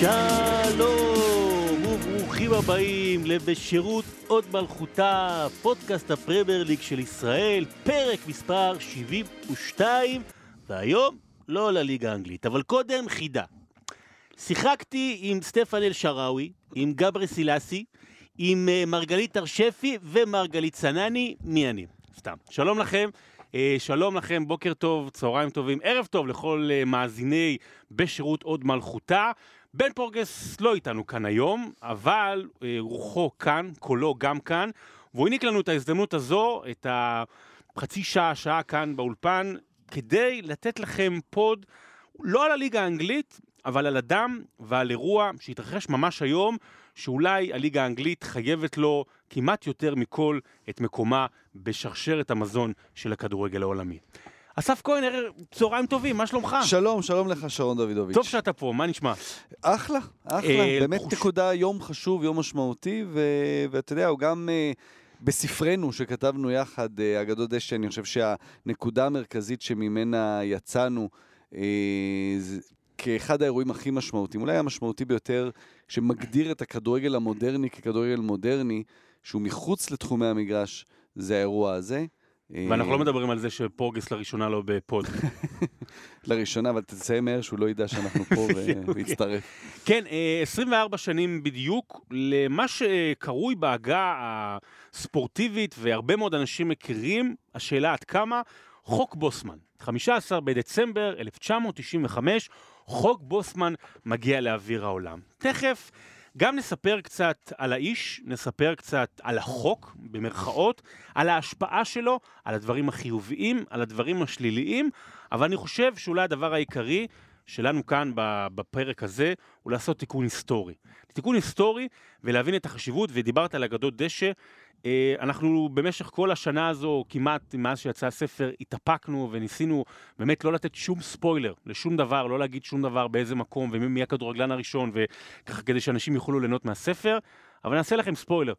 שלום וברוכים הבאים לבשירות עוד מלכותה, פודקאסט הפרמייר ליג של ישראל, פרק מספר 72, והיום לא לליגה האנגלית, אבל קודם חידה. שיחקתי עם סטפן אל-שראוי, עם גברי סילאסי, עם אה, מרגלית ארשפי ומרגלית סנני, מי אני? סתם. שלום לכם. אה, שלום לכם, בוקר טוב, צהריים טובים, ערב טוב לכל אה, מאזיני בשירות עוד מלכותה. בן פורגס לא איתנו כאן היום, אבל אה, רוחו כאן, קולו גם כאן, והוא העניק לנו את ההזדמנות הזו, את החצי שעה, שעה כאן באולפן, כדי לתת לכם פוד, לא על הליגה האנגלית, אבל על אדם ועל אירוע שהתרחש ממש היום, שאולי הליגה האנגלית חייבת לו כמעט יותר מכל את מקומה בשרשרת המזון של הכדורגל העולמי. אסף כהן, צהריים טובים, מה שלומך? שלום, שלום לך שרון דוידוביץ'. טוב שאתה פה, מה נשמע? אחלה, אחלה. אה, באמת נקודה יום חשוב, יום משמעותי, ואתה יודע, הוא גם אה, בספרנו שכתבנו יחד, אה, אגדות דשא, אני חושב שהנקודה המרכזית שממנה יצאנו, אה, זה כאחד האירועים הכי משמעותיים, אולי המשמעותי ביותר, שמגדיר את הכדורגל המודרני ככדורגל מודרני, שהוא מחוץ לתחומי המגרש, זה האירוע הזה. אה, ואנחנו לא מדברים על זה שפורגס לראשונה לא בפוד. לראשונה, אבל תסיים מהר שהוא לא ידע שאנחנו פה. ויצטרף. כן, אה, 24 שנים בדיוק למה שקרוי בעגה הספורטיבית, והרבה מאוד אנשים מכירים, השאלה עד כמה, חוק בוסמן. 15 בדצמבר 1995, חוק בוסמן מגיע לאוויר העולם. תכף גם נספר קצת על האיש, נספר קצת על החוק, במרכאות, על ההשפעה שלו, על הדברים החיוביים, על הדברים השליליים, אבל אני חושב שאולי הדבר העיקרי שלנו כאן בפרק הזה הוא לעשות תיקון היסטורי. תיקון היסטורי ולהבין את החשיבות, ודיברת על אגדות דשא. אה, אנחנו במשך כל השנה הזו, כמעט מאז שיצא הספר, התאפקנו וניסינו באמת לא לתת שום ספוילר לשום דבר, לא להגיד שום דבר באיזה מקום ומי מי הכדורגלן הראשון, וככה כדי שאנשים יוכלו ליהנות מהספר, אבל נעשה לכם ספוילר.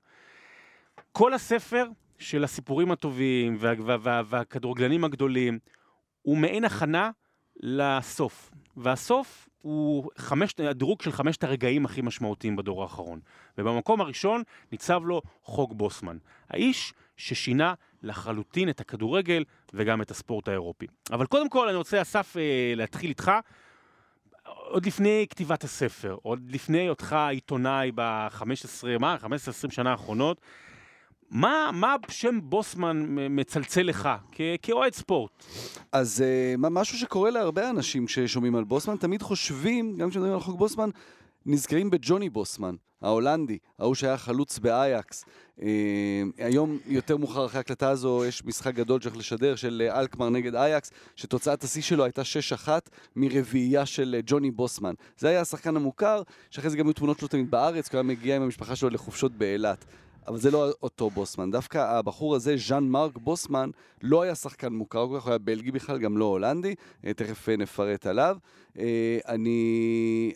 כל הספר של הסיפורים הטובים וה, וה, וה, והכדורגלנים הגדולים הוא מעין הכנה לסוף. והסוף הוא חמש, הדירוג של חמשת הרגעים הכי משמעותיים בדור האחרון. ובמקום הראשון ניצב לו חוק בוסמן. האיש ששינה לחלוטין את הכדורגל וגם את הספורט האירופי. אבל קודם כל אני רוצה, אסף, אה, להתחיל איתך. עוד לפני כתיבת הספר, עוד לפני היותך עיתונאי ב-15, מה, 15-20 שנה האחרונות, מה, מה שם בוסמן מצלצל לך כאוהד ספורט? אז uh, משהו שקורה להרבה אנשים ששומעים על בוסמן, תמיד חושבים, גם כשמדברים על חוק בוסמן, נזכרים בג'וני בוסמן, ההולנדי, ההוא שהיה חלוץ באייקס. Uh, היום, יותר מאוחר אחרי ההקלטה הזו, יש משחק גדול שצריך לשדר של uh, אלקמר נגד אייקס, שתוצאת השיא שלו הייתה 6-1 מרביעייה של uh, ג'וני בוסמן. זה היה השחקן המוכר, שאחרי זה גם היו תמונות שלו תמיד בארץ, כי הוא היה מגיע עם המשפחה שלו לחופשות באילת. אבל זה לא אותו בוסמן. דווקא הבחור הזה, ז'אן מרק בוסמן, לא היה שחקן מוכר כל כך, הוא היה בלגי בכלל, גם לא הולנדי. אה, תכף אה, נפרט עליו. אה, אני...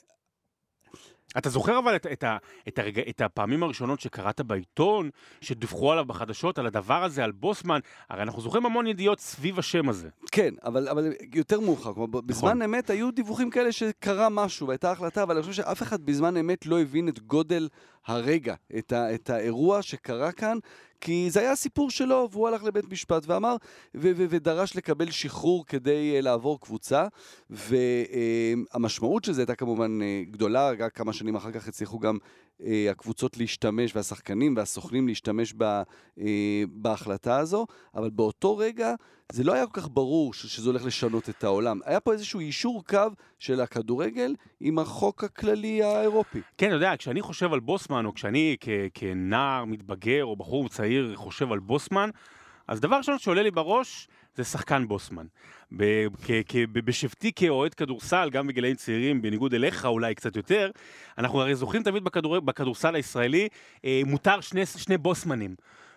אתה זוכר אבל את, את, את, הרגע, את הפעמים הראשונות שקראת בעיתון, שדיווחו עליו בחדשות, על הדבר הזה, על בוסמן? הרי אנחנו זוכרים המון ידיעות סביב השם הזה. כן, אבל, אבל יותר מאוחר. כלומר, נכון. בזמן אמת היו דיווחים כאלה שקרה משהו והייתה החלטה, אבל אני חושב שאף אחד בזמן אמת לא הבין את גודל הרגע, את, ה, את האירוע שקרה כאן, כי זה היה הסיפור שלו, והוא הלך לבית משפט ואמר, ו- ו- ודרש לקבל שחרור כדי uh, לעבור קבוצה, והמשמעות של זה הייתה כמובן uh, גדולה, רק כמה שנים אחר כך הצליחו גם uh, הקבוצות להשתמש, והשחקנים והסוכנים להשתמש ב, uh, בהחלטה הזו, אבל באותו רגע זה לא היה כל כך ברור ש- שזה הולך לשנות את העולם. היה פה איזשהו יישור קו של הכדורגל עם החוק הכללי האירופי. כן, אתה יודע, כשאני חושב על בוסמן, או כשאני כ- כנער מתבגר, או בחור צעיר חושב על בוסמן, אז דבר ראשון שעולה לי בראש זה שחקן בוסמן. ב- כ- כ- בשבתי כאוהד כדורסל, גם בגילאים צעירים, בניגוד אליך אולי קצת יותר, אנחנו הרי זוכרים תמיד בכדור... בכדורסל הישראלי, אה, מותר שני, שני בוסמנים.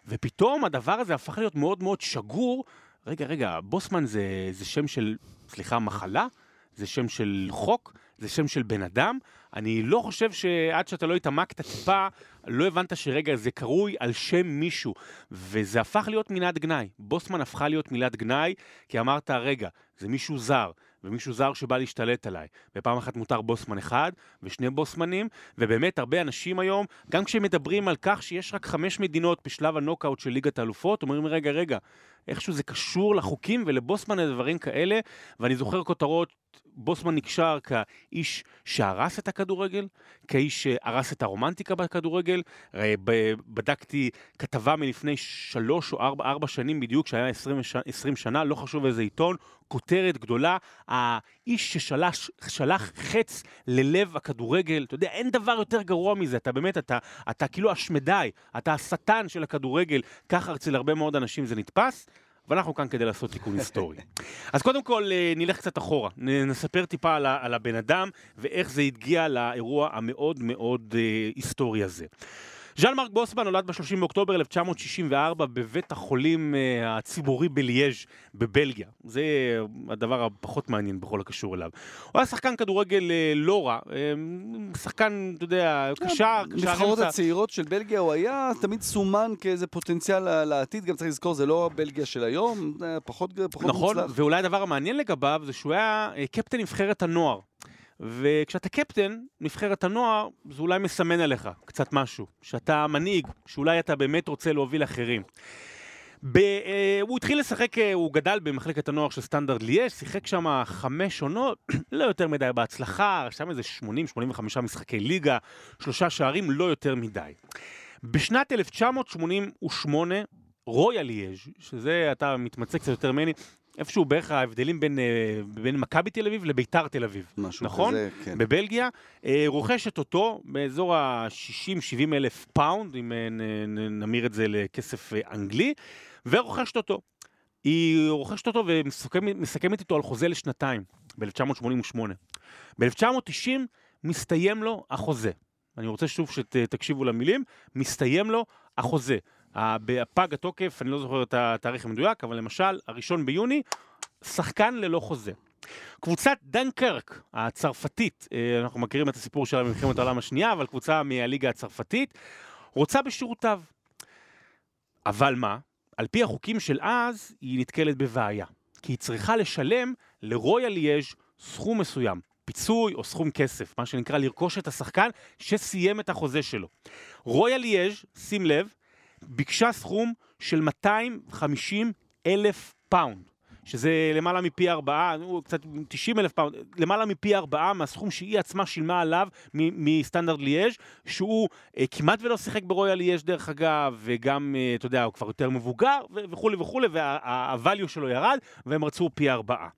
ופתאום הדבר הזה הפך להיות מאוד מאוד שגור. רגע, רגע, בוסמן זה, זה שם של, סליחה, מחלה? זה שם של חוק? זה שם של בן אדם? אני לא חושב שעד שאתה לא התעמקת טיפה, לא הבנת שרגע, זה קרוי על שם מישהו. וזה הפך להיות מילת גנאי. בוסמן הפכה להיות מילת גנאי, כי אמרת, רגע, זה מישהו זר. ומישהו זר שבא להשתלט עליי. ופעם אחת מותר בוסמן אחד ושני בוסמנים, ובאמת הרבה אנשים היום, גם כשהם מדברים על כך שיש רק חמש מדינות בשלב הנוקאוט של ליגת האלופות, אומרים רגע, רגע, איכשהו זה קשור לחוקים ולבוסמן לדברים כאלה, ואני זוכר כותרות, בוסמן נקשר כאיש שהרס את הכדורגל, כאיש שהרס את הרומנטיקה בכדורגל. בדקתי כתבה מלפני שלוש או ארבע, ארבע שנים בדיוק, שהיה עשרים שנה, לא חשוב איזה עיתון, כותרת גדולה, האיש ששלח חץ ללב הכדורגל, אתה יודע, אין דבר יותר גרוע מזה, אתה באמת, אתה, אתה כאילו השמדי, אתה השטן של הכדורגל, ככה אצל הרבה מאוד אנשים זה נתפס. ואנחנו כאן כדי לעשות תיקון היסטורי. אז קודם כל אה, נלך קצת אחורה, נספר טיפה על, על הבן אדם ואיך זה הגיע לאירוע המאוד מאוד אה, היסטורי הזה. ז'אן מרק בוסמן נולד ב-30 באוקטובר 1964 בבית החולים uh, הציבורי בליאז' בבלגיה. זה הדבר הפחות מעניין בכל הקשור אליו. הוא היה שחקן כדורגל uh, לא רע, uh, שחקן, אתה יודע, קשר, קשר נבחרות הצעירות של בלגיה הוא היה תמיד סומן כאיזה פוטנציאל לעתיד, גם צריך לזכור, זה לא בלגיה של היום, פחות, פחות נכון, מוצלח. נכון, ואולי הדבר המעניין לגביו זה שהוא היה קפטן נבחרת הנוער. וכשאתה קפטן, נבחרת הנוער, זה אולי מסמן עליך קצת משהו. שאתה מנהיג, שאולי אתה באמת רוצה להוביל אחרים. ב, אה, הוא התחיל לשחק, אה, הוא גדל במחלקת הנוער של סטנדרד ליאז', שיחק שם חמש עונות, לא יותר מדי בהצלחה, שם איזה 80-85 משחקי ליגה, שלושה שערים, לא יותר מדי. בשנת 1988, רויאל ליאז', שזה, אתה מתמצא קצת יותר ממני, איפשהו בערך ההבדלים בין, אה, בין מכבי תל אביב לביתר תל אביב. משהו נכון? כזה, כן. בבלגיה, אה, רוכשת אותו באזור ה-60-70 אלף פאונד, אם אה, נמיר את זה לכסף אנגלי, ורוכשת אותו. היא רוכשת אותו ומסכמת איתו על חוזה לשנתיים, ב-1988. ב-1990 מסתיים לו החוזה. אני רוצה שוב שתקשיבו למילים, מסתיים לו החוזה. בפג התוקף, אני לא זוכר את התאריך המדויק, אבל למשל, הראשון ביוני, שחקן ללא חוזה. קבוצת דנקרק הצרפתית, אה, אנחנו מכירים את הסיפור שלה במלחמת העולם השנייה, אבל קבוצה מהליגה הצרפתית, רוצה בשירותיו. אבל מה? על פי החוקים של אז, היא נתקלת בבעיה. כי היא צריכה לשלם לרויאל ליאז' סכום מסוים, פיצוי או סכום כסף, מה שנקרא לרכוש את השחקן שסיים את החוזה שלו. רויאל ליאז', שים לב, ביקשה סכום של 250 אלף פאונד. שזה למעלה מפי ארבעה, קצת 90 אלף פאונד, למעלה מפי ארבעה מהסכום שהיא עצמה שילמה עליו מסטנדרט ליאז', שהוא אה, כמעט ולא שיחק ברויאל ליאז' דרך אגב, וגם, אה, אתה יודע, הוא כבר יותר מבוגר, וכולי וכולי, וה-value שלו ירד, והם רצו פי ארבעה.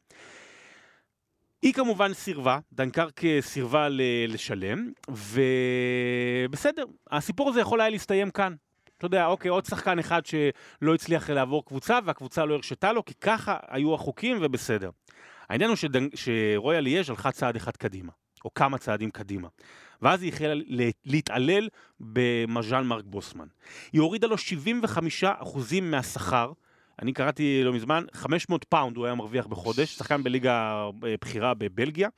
היא כמובן סירבה, דנקרק סירבה לשלם, ובסדר, הסיפור הזה יכול היה להסתיים כאן. אתה יודע, אוקיי, עוד שחקן אחד שלא הצליח לעבור קבוצה, והקבוצה לא הרשתה לו, כי ככה היו החוקים ובסדר. העניין הוא שדנ... שרויאל ליאז' הלכה צעד אחד קדימה, או כמה צעדים קדימה. ואז היא החלה להתעלל בז'אן מרק בוסמן. היא הורידה לו 75% מהשכר, אני קראתי לא מזמן, 500 פאונד הוא היה מרוויח בחודש, שחקן בליגה אה, בכירה בבלגיה,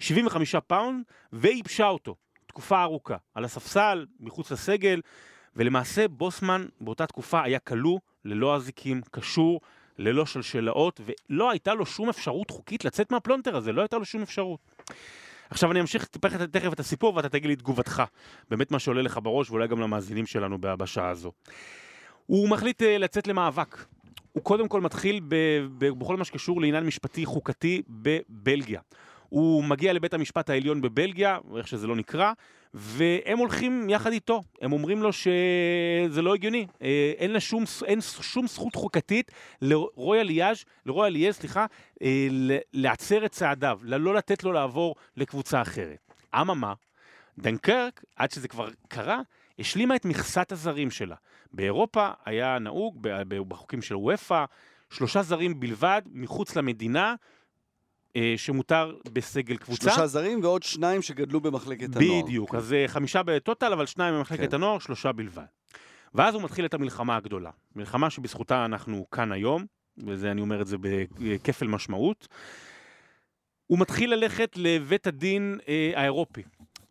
75 פאונד, וייבשה אותו, תקופה ארוכה, על הספסל, מחוץ לסגל, ולמעשה בוסמן באותה תקופה היה כלוא, ללא אזיקים, קשור, ללא שלשלאות, ולא הייתה לו שום אפשרות חוקית לצאת מהפלונטר הזה, לא הייתה לו שום אפשרות. עכשיו אני אמשיך טיפה תכף את הסיפור ואתה תגיד לי תגובתך, באמת מה שעולה לך בראש ואולי גם למאזינים שלנו בשעה הזו. הוא מחליט אה, לצאת למאבק. הוא קודם כל מתחיל בכל מה שקשור לעניין משפטי חוקתי בבלגיה. הוא מגיע לבית המשפט העליון בבלגיה, איך שזה לא נקרא, והם הולכים יחד איתו. הם אומרים לו שזה לא הגיוני, אה, אין, לה שום, אין שום זכות חוקתית לרויאל ליאז', לרויאל ליאז', סליחה, אה, לעצר את צעדיו, לא לתת לו לעבור לקבוצה אחרת. אממה, דנקרק, עד שזה כבר קרה, השלימה את מכסת הזרים שלה. באירופה היה נהוג, בחוקים של וופא, שלושה זרים בלבד מחוץ למדינה, שמותר בסגל קבוצה. שלושה זרים ועוד שניים שגדלו במחלקת הנוער. בדיוק, אז אה, חמישה בטוטל, אבל שניים במחלקת כן. הנוער, שלושה בלבד. ואז הוא מתחיל את המלחמה הגדולה. מלחמה שבזכותה אנחנו כאן היום, וזה אני אומר את זה בכפל משמעות. הוא מתחיל ללכת לבית הדין אה, האירופי,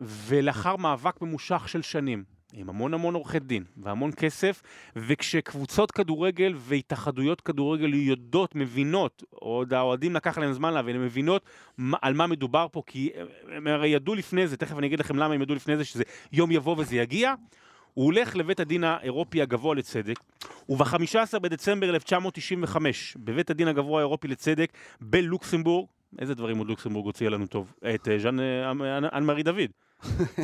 ולאחר מאבק ממושך של שנים, עם המון המון עורכי דין והמון כסף, וכשקבוצות כדורגל והתאחדויות כדורגל יודעות, מבינות, עוד האוהדים לקח להם זמן להבין, הן מבינות על מה מדובר פה, כי הם הרי ידעו לפני זה, תכף אני אגיד לכם למה הם ידעו לפני זה, שזה יום יבוא וזה יגיע. הוא הולך לבית הדין האירופי הגבוה לצדק, וב-15 בדצמבר 1995, בבית הדין הגבוה האירופי לצדק, בלוקסמבורג, איזה דברים עוד לוקסמבורג הוציאה לנו טוב? את אה, ז'אן אה, אנמרי דוד.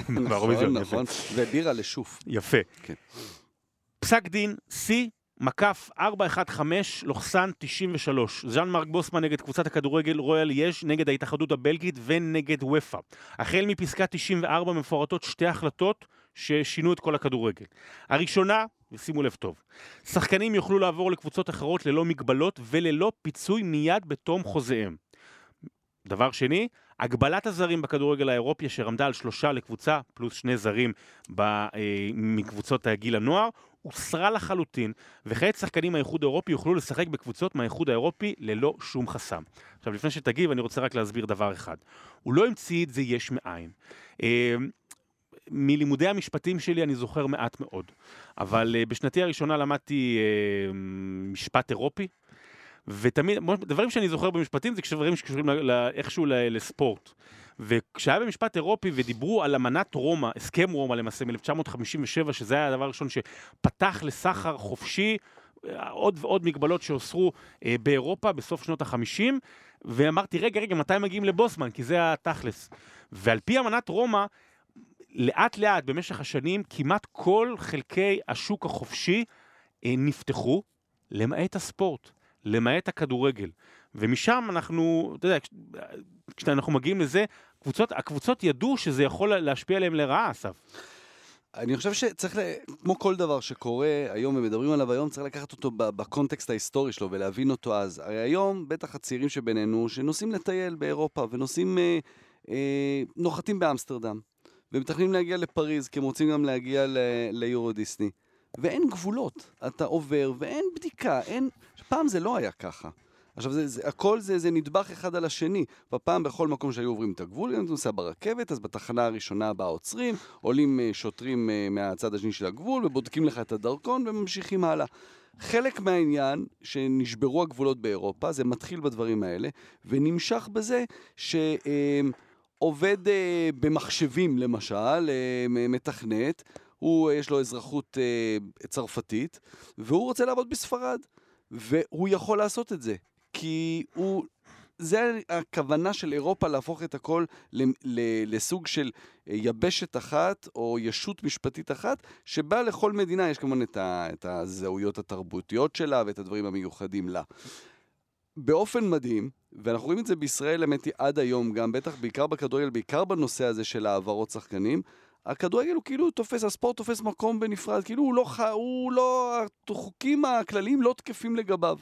נכון, נכון, ובירה לשוף. יפה. כן. פסק דין C, מקף 415 לוחסן 93. ז'אן מרק בוסמן נגד קבוצת הכדורגל רויאל יש נגד ההתאחדות הבלגית ונגד ופא. החל מפסקה 94 מפורטות שתי החלטות ששינו את כל הכדורגל. הראשונה, ושימו לב טוב, שחקנים יוכלו לעבור לקבוצות אחרות ללא מגבלות וללא פיצוי מיד בתום חוזיהם. דבר שני, הגבלת הזרים בכדורגל האירופי אשר עמדה על שלושה לקבוצה, פלוס שני זרים ב, אה, מקבוצות הגיל הנוער, הוסרה לחלוטין, וכעת שחקנים מהאיחוד האירופי יוכלו לשחק בקבוצות מהאיחוד האירופי ללא שום חסם. עכשיו, לפני שתגיב, אני רוצה רק להסביר דבר אחד. הוא לא המציא את זה יש מאין. אה, מלימודי המשפטים שלי אני זוכר מעט מאוד, אבל אה, בשנתי הראשונה למדתי אה, משפט אירופי, ותמיד, דברים שאני זוכר במשפטים זה דברים שקשורים איכשהו לספורט. וכשהיה במשפט אירופי ודיברו על אמנת רומא, הסכם רומא למעשה מ-1957, שזה היה הדבר הראשון שפתח לסחר חופשי, עוד ועוד מגבלות שהוסרו אה, באירופה בסוף שנות ה-50, ואמרתי, רגע, רגע, מתי מגיעים לבוסמן? כי זה התכלס. ועל פי אמנת רומא, לאט לאט במשך השנים, כמעט כל חלקי השוק החופשי אה, נפתחו, למעט הספורט. למעט הכדורגל. ומשם אנחנו, אתה יודע, כשאנחנו מגיעים לזה, קבוצות, הקבוצות ידעו שזה יכול להשפיע עליהם לרעה, אסף. אני חושב שצריך, כמו כל דבר שקורה היום ומדברים עליו היום, צריך לקחת אותו בקונטקסט ההיסטורי שלו ולהבין אותו אז. הרי היום, בטח הצעירים שבינינו, שנוסעים לטייל באירופה ונוסעים, אה, אה, נוחתים באמסטרדם, ומתכננים להגיע לפריז, כי הם רוצים גם להגיע ליורו דיסני. ואין גבולות. אתה עובר ואין בדיקה, אין... פעם זה לא היה ככה. עכשיו, זה, זה, הכל זה, זה נדבך אחד על השני. בפעם, בכל מקום שהיו עוברים את הגבול, אם אתה נוסע ברכבת, אז בתחנה הראשונה הבאה עוצרים, עולים uh, שוטרים uh, מהצד השני של הגבול, ובודקים לך את הדרכון, וממשיכים הלאה. חלק מהעניין שנשברו הגבולות באירופה, זה מתחיל בדברים האלה, ונמשך בזה שעובד אה, uh, במחשבים, למשל, uh, מתכנת, הוא, יש לו אזרחות uh, צרפתית, והוא רוצה לעבוד בספרד. והוא יכול לעשות את זה, כי הוא... זה הכוונה של אירופה להפוך את הכל לסוג של יבשת אחת או ישות משפטית אחת, שבה לכל מדינה יש כמובן את, ה, את הזהויות התרבותיות שלה ואת הדברים המיוחדים לה. באופן מדהים, ואנחנו רואים את זה בישראל, האמת היא, עד היום גם, בטח בעיקר בכדורגל, בעיקר בנושא הזה של העברות שחקנים, הכדורגל הוא כאילו תופס, הספורט תופס מקום בנפרד, כאילו הוא לא, הוא לא, החוקים הכלליים לא תקפים לגביו.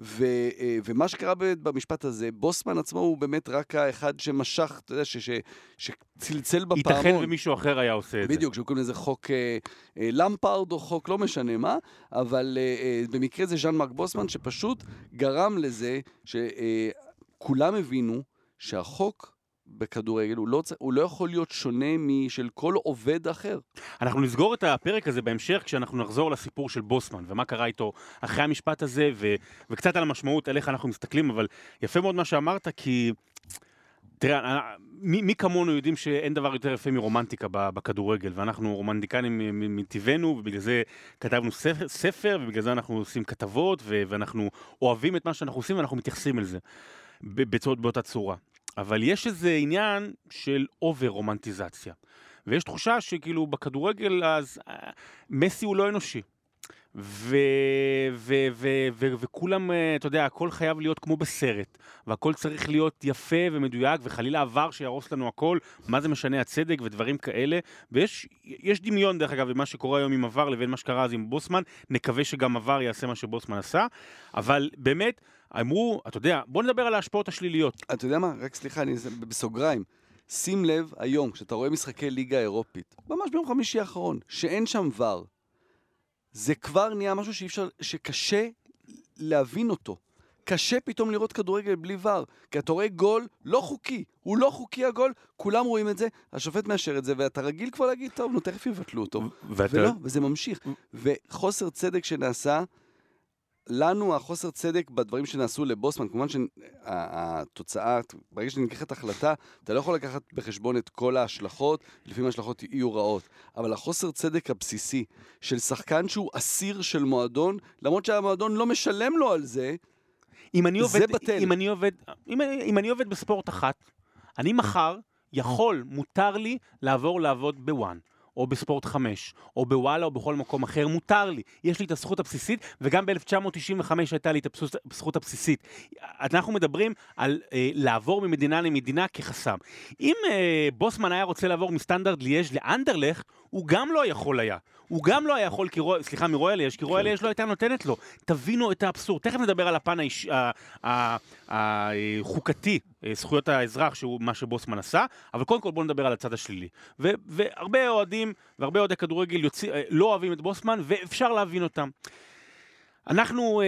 ו, אה, ומה שקרה במשפט הזה, בוסמן עצמו הוא באמת רק האחד שמשך, אתה יודע, ש, ש, שצלצל בפעמון. ייתכן ומישהו אחר היה עושה את זה. בדיוק, שקוראים לזה חוק אה, אה, למפרד או חוק לא משנה מה, אבל אה, אה, במקרה זה ז'אן מרק בוסמן שפשוט גרם לזה שכולם אה, הבינו שהחוק בכדורגל, הוא לא, הוא לא יכול להיות שונה משל כל עובד אחר. אנחנו נסגור את הפרק הזה בהמשך כשאנחנו נחזור לסיפור של בוסמן ומה קרה איתו אחרי המשפט הזה ו, וקצת על המשמעות, על איך אנחנו מסתכלים, אבל יפה מאוד מה שאמרת כי... תראה, מי, מי כמונו יודעים שאין דבר יותר יפה מרומנטיקה בכדורגל, ואנחנו רומנטיקנים מטבענו, ובגלל זה כתבנו ספר, ספר ובגלל זה אנחנו עושים כתבות, ואנחנו אוהבים את מה שאנחנו עושים ואנחנו מתייחסים לזה באותה צורה. אבל יש איזה עניין של אובר רומנטיזציה. ויש תחושה שכאילו בכדורגל אז אה, מסי הוא לא אנושי. וכולם, אה, אתה יודע, הכל חייב להיות כמו בסרט, והכל צריך להיות יפה ומדויק, וחלילה עבר שיהרוס לנו הכל, מה זה משנה הצדק ודברים כאלה, ויש דמיון דרך אגב במה שקורה היום עם עבר לבין מה שקרה אז עם בוסמן, נקווה שגם עבר יעשה מה שבוסמן עשה, אבל באמת, אמרו, אתה יודע, בוא נדבר על ההשפעות השליליות. אתה יודע מה? רק סליחה, אני בסוגריים. שים לב היום, כשאתה רואה משחקי ליגה אירופית, ממש ביום חמישי האחרון, שאין שם ור, זה כבר נהיה משהו שאי אפשר, שקשה להבין אותו. קשה פתאום לראות כדורגל בלי ור, כי אתה רואה גול לא חוקי, הוא לא חוקי הגול, כולם רואים את זה, השופט מאשר את זה, ואתה רגיל כבר להגיד, טוב, נו, תכף יבטלו אותו. ואתה... ולא, וזה ממשיך. וחוסר צדק שנעשה, לנו החוסר צדק בדברים שנעשו לבוסמן, כמובן שהתוצאה, ברגע שנלקחת החלטה, אתה לא יכול לקחת בחשבון את כל ההשלכות, לפעמים ההשלכות יהיו רעות. אבל החוסר צדק הבסיסי של שחקן שהוא אסיר של מועדון, למרות שהמועדון לא משלם לו על זה, אם אני זה עובד, בטל. אם אני עובד, אם, אם אני עובד בספורט אחת, אני מחר יכול, מותר לי לעבור לעבוד בוואן. או בספורט 5, או בוואלה, או בכל מקום אחר, מותר לי. יש לי את הזכות הבסיסית, וגם ב-1995 הייתה לי את הזכות הבסיסית. אנחנו מדברים על אה, לעבור ממדינה למדינה כחסם. אם אה, בוסמן היה רוצה לעבור מסטנדרט ליאז' לאנדרלך, הוא גם לא יכול היה. הוא גם לא היה יכול, כי סליחה, מרויאל ליאז', כי רויאל ליאז' לא הייתה נותנת לו. תבינו את האבסורד. תכף נדבר על הפן האיש- ה- ה- החוקתי, אה, זכויות האזרח, שהוא מה שבוסמן עשה, אבל קודם כל בואו נדבר על הצד השלילי. ו- והרבה אוהדים והרבה אוהדי כדורגל יוצא, אה, לא אוהבים את בוסמן, ואפשר להבין אותם. אנחנו אה,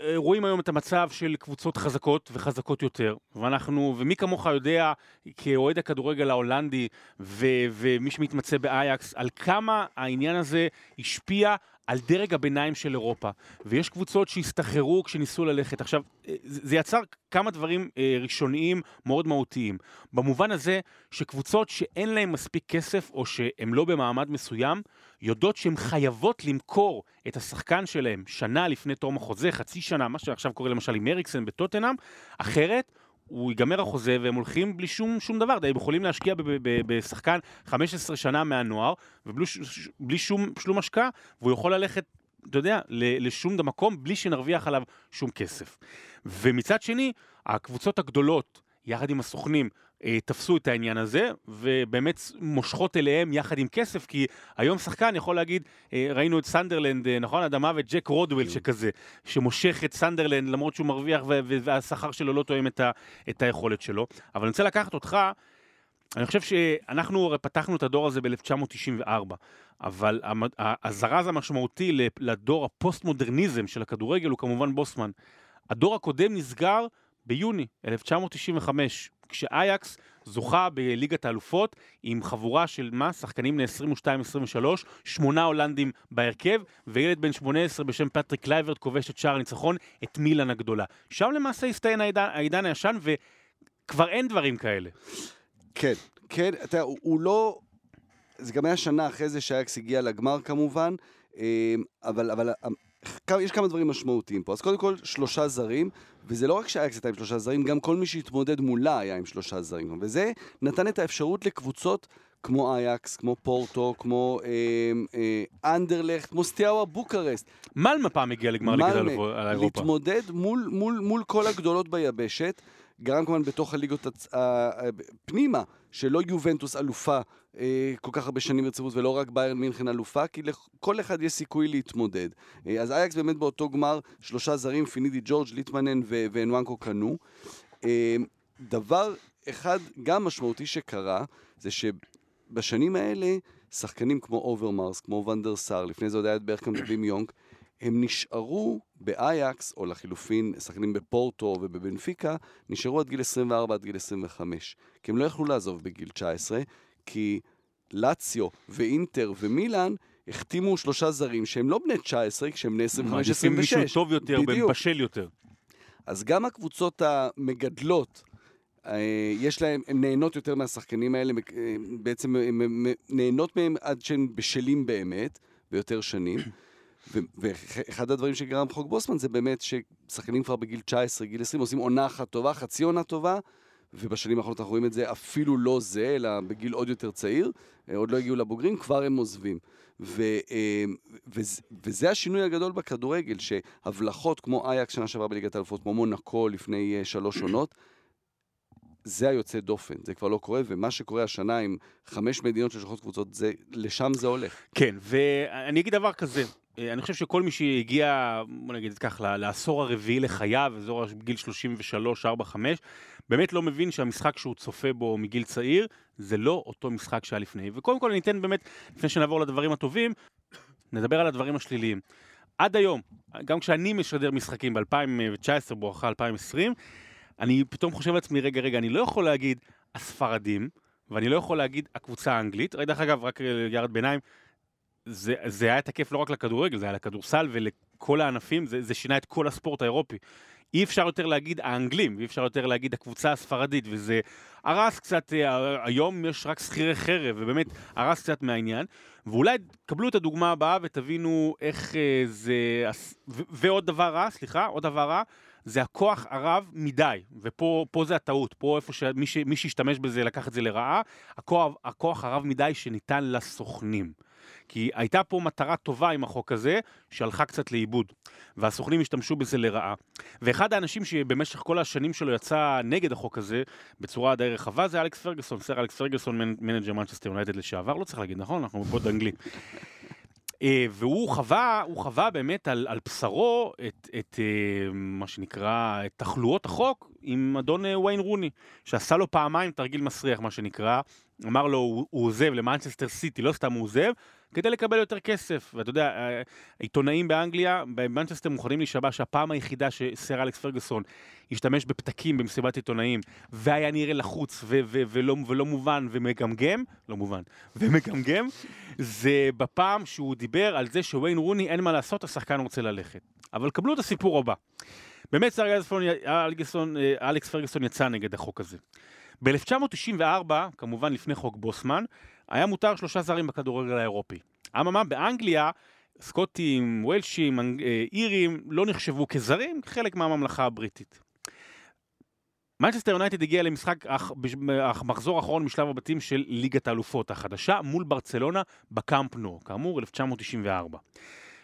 אה, רואים היום את המצב של קבוצות חזקות וחזקות יותר, ואנחנו, ומי כמוך יודע, כאוהד הכדורגל ההולנדי ומי שמתמצא באייקס, על כמה העניין הזה השפיע על דרג הביניים של אירופה. ויש קבוצות שהסתחררו כשניסו ללכת. עכשיו, אה, זה יצר כמה דברים אה, ראשוניים מאוד מהותיים. במובן הזה שקבוצות שאין להן מספיק כסף, או שהן לא במעמד מסוים, יודעות שהן חייבות למכור את השחקן שלהם שנה לפני תום החוזה, חצי שנה, מה שעכשיו קורה למשל עם אריקסן בטוטנאם, אחרת הוא ייגמר החוזה והם הולכים בלי שום, שום דבר, הם יכולים להשקיע בשחקן 15 שנה מהנוער ובלי ש- בלי שום, שום השקעה, והוא יכול ללכת, אתה יודע, לשום מקום בלי שנרוויח עליו שום כסף. ומצד שני, הקבוצות הגדולות, יחד עם הסוכנים, תפסו את העניין הזה, ובאמת מושכות אליהם יחד עם כסף, כי היום שחקן יכול להגיד, אה, ראינו את סנדרלנד, אה, נכון? אדמה וג'ק רודוויל שכזה, שמושך את סנדרלנד למרות שהוא מרוויח והשכר שלו לא תואם את, ה- את היכולת שלו. אבל אני רוצה לקחת אותך, אני חושב שאנחנו הרי פתחנו את הדור הזה ב-1994, אבל הזרז המשמעותי לדור הפוסט-מודרניזם של הכדורגל הוא כמובן בוסמן. הדור הקודם נסגר ביוני 1995, כשאייקס זוכה בליגת האלופות עם חבורה של מה? שחקנים בני 22-23, שמונה הולנדים בהרכב, וילד בן 18 בשם פטריק קלויברט כובש את שער הניצחון, את מילאן הגדולה. שם למעשה הסתיים העידן, העידן הישן, וכבר אין דברים כאלה. כן, כן, אתה יודע, הוא, הוא לא... זה גם היה שנה אחרי זה שאייקס הגיע לגמר כמובן, אה, אבל, אבל יש כמה דברים משמעותיים פה. אז קודם כל, שלושה זרים, וזה לא רק שאייקס הייתה עם שלושה זרים, גם כל מי שהתמודד מולה היה עם שלושה זרים. וזה נתן את האפשרות לקבוצות כמו אייקס, כמו פורטו, כמו אה, אה, אנדרלכט, כמו סטיאווה בוקרסט, מלמה פעם הגיע לגמר ליגת על אירופה. להתמודד מול, מול, מול כל הגדולות ביבשת, גם כמובן בתוך הליגות הצ... פנימה, שלא יובנטוס אלופה כל כך הרבה שנים רציפות, ולא רק ביירן מינכן אלופה, כי לכל אחד יש סיכוי להתמודד. אה, אז אייקס באמת באותו גמר, שלושה זרים, פינידי ג'ורג', ליטמנן ונואנקו קנו. אה, דבר אחד גם משמעותי שקרה, זה שבשנים האלה, שחקנים כמו אוברמרס, כמו ואן דר סאר, לפני זה עוד היה את ברחקאמפ ווים יונק, הם נשארו באייקס, או לחילופין, שחקנים בפורטו ובבנפיקה, נשארו עד גיל 24 עד גיל 25. כי הם לא יכלו לעזוב בגיל 19, כי לאציו ואינטר ומילאן החתימו שלושה זרים שהם לא בני 19, כשהם בני 25-26. מעדיפים מישהו טוב יותר, בדיוק. בשל יותר. אז גם הקבוצות המגדלות, אה, יש להם, הן נהנות יותר מהשחקנים האלה, אה, בעצם הן נהנות מהם עד שהם בשלים באמת, ביותר שנים. ואחד הדברים שגרם חוק בוסמן זה באמת ששחקנים כבר בגיל 19, גיל 20, עושים עונה אחת טובה, חצי עונה טובה, ובשנים האחרונות אנחנו רואים את זה אפילו לא זה, אלא בגיל עוד יותר צעיר, אה, עוד לא הגיעו לבוגרים, כבר הם עוזבים. ו, אה, וזה, וזה השינוי הגדול בכדורגל, שהבלחות כמו אייקס שנה שעברה בליגת האלופות, כמו מונקו לפני אה, שלוש עונות, זה היוצא דופן, זה כבר לא קורה, ומה שקורה השנה עם חמש מדינות ששולחות קבוצות, זה, לשם זה הולך. כן, ואני אגיד דבר כזה, אני חושב שכל מי שהגיע, בוא נגיד את כך, לעשור הרביעי לחייו, אזור גיל 33, 4, 5, באמת לא מבין שהמשחק שהוא צופה בו מגיל צעיר, זה לא אותו משחק שהיה לפני. וקודם כל אני אתן באמת, לפני שנעבור לדברים הטובים, נדבר על הדברים השליליים. עד היום, גם כשאני משדר משחקים ב-2019, בואכה 2020, אני פתאום חושב לעצמי, רגע, רגע, אני לא יכול להגיד הספרדים, ואני לא יכול להגיד הקבוצה האנגלית. דרך אגב, רק ירד ביניים, זה, זה היה תקף לא רק לכדורגל, זה היה לכדורסל ולכל הענפים, זה, זה שינה את כל הספורט האירופי. אי אפשר יותר להגיד האנגלים, אי אפשר יותר להגיד הקבוצה הספרדית, וזה הרס קצת, אה, היום יש רק שכירי חרב, ובאמת הרס קצת מהעניין. ואולי קבלו את הדוגמה הבאה ותבינו איך אה, זה... ו- ועוד דבר רע, סליחה, עוד דבר רע, זה הכוח הרב מדי, ופה זה הטעות, פה איפה שמי שהשתמש בזה לקח את זה לרעה, הכוח, הכוח הרב מדי שניתן לסוכנים. כי הייתה פה מטרה טובה עם החוק הזה, שהלכה קצת לאיבוד, והסוכנים השתמשו בזה לרעה. ואחד האנשים שבמשך כל השנים שלו יצא נגד החוק הזה, בצורה די רחבה, זה אלכס פרגוסון, סר אלכס פרגוסון, מנג'ר מנצ'סטר יונייטד לשעבר, לא צריך להגיד, נכון? אנחנו ב פוד אנגלי. אה, והוא חווה, הוא חווה באמת על, על בשרו את, את אה, מה שנקרא, את תחלואות החוק עם אדון אה, ויין רוני, שעשה לו פעמיים תרגיל מסריח, מה שנקרא. אמר לו, הוא, הוא עוזב למנצ'סטר סיטי, לא סתם הוא עוזב, כדי לקבל יותר כסף. ואתה יודע, עיתונאים באנגליה, במנצ'סטר מוכנים להישבע שהפעם היחידה שסר אלכס פרגוסון השתמש בפתקים במסיבת עיתונאים, והיה נראה לחוץ ו- ו- ולא, ולא מובן ומגמגם, לא מובן, ומגמגם, זה בפעם שהוא דיבר על זה שוויין רוני אין מה לעשות, השחקן רוצה ללכת. אבל קבלו את הסיפור הבא. באמת סר אלכס פרגוסון יצא נגד החוק הזה. ב-1994, כמובן לפני חוק בוסמן, היה מותר שלושה זרים בכדורגל האירופי. אממה, באנגליה, סקוטים, וולשים, אה, אירים, לא נחשבו כזרים, חלק מהממלכה הבריטית. מנצ'סטר יונייטד הגיע למשחק המחזור האחרון משלב הבתים של ליגת האלופות החדשה מול ברצלונה בקאמפ נו, כאמור 1994.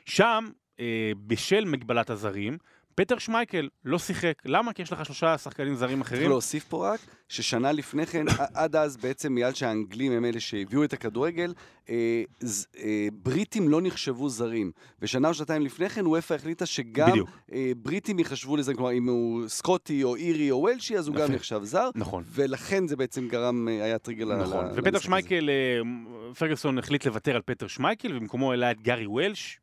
שם, אה, בשל מגבלת הזרים, פטר שמייקל לא שיחק. למה? כי יש לך שלושה שחקנים זרים אחרים. צריך להוסיף פה רק, ששנה לפני כן, עד אז בעצם, בגלל שהאנגלים הם אלה שהביאו את הכדורגל, אה, ז, אה, בריטים לא נחשבו זרים. ושנה או שנתיים לפני כן, וופא החליטה שגם אה, בריטים ייחשבו לזה, כלומר, אם הוא סקוטי או אירי או וולשי, אז הוא יפה. גם נחשב זר. נכון. ולכן זה בעצם גרם, אה, היה טריגר נכון. ופטר שמייקל, אה, פרגוסון החליט לוותר על פטר שמייקל, ובמקומו העלה את גארי וולש.